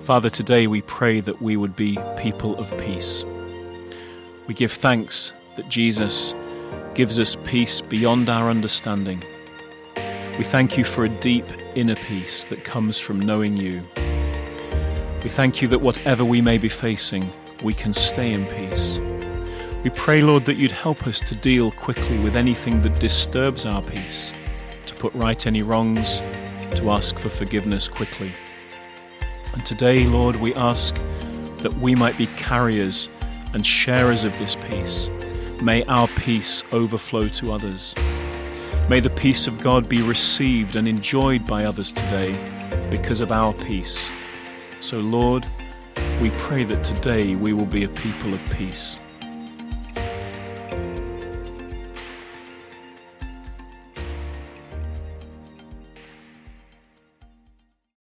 Father, today we pray that we would be people of peace. We give thanks that Jesus gives us peace beyond our understanding. We thank you for a deep inner peace that comes from knowing you. We thank you that whatever we may be facing, we can stay in peace. We pray, Lord, that you'd help us to deal quickly with anything that disturbs our peace, to put right any wrongs, to ask for forgiveness quickly. And today, Lord, we ask that we might be carriers and sharers of this peace. May our peace overflow to others. May the peace of God be received and enjoyed by others today because of our peace. So, Lord, we pray that today we will be a people of peace.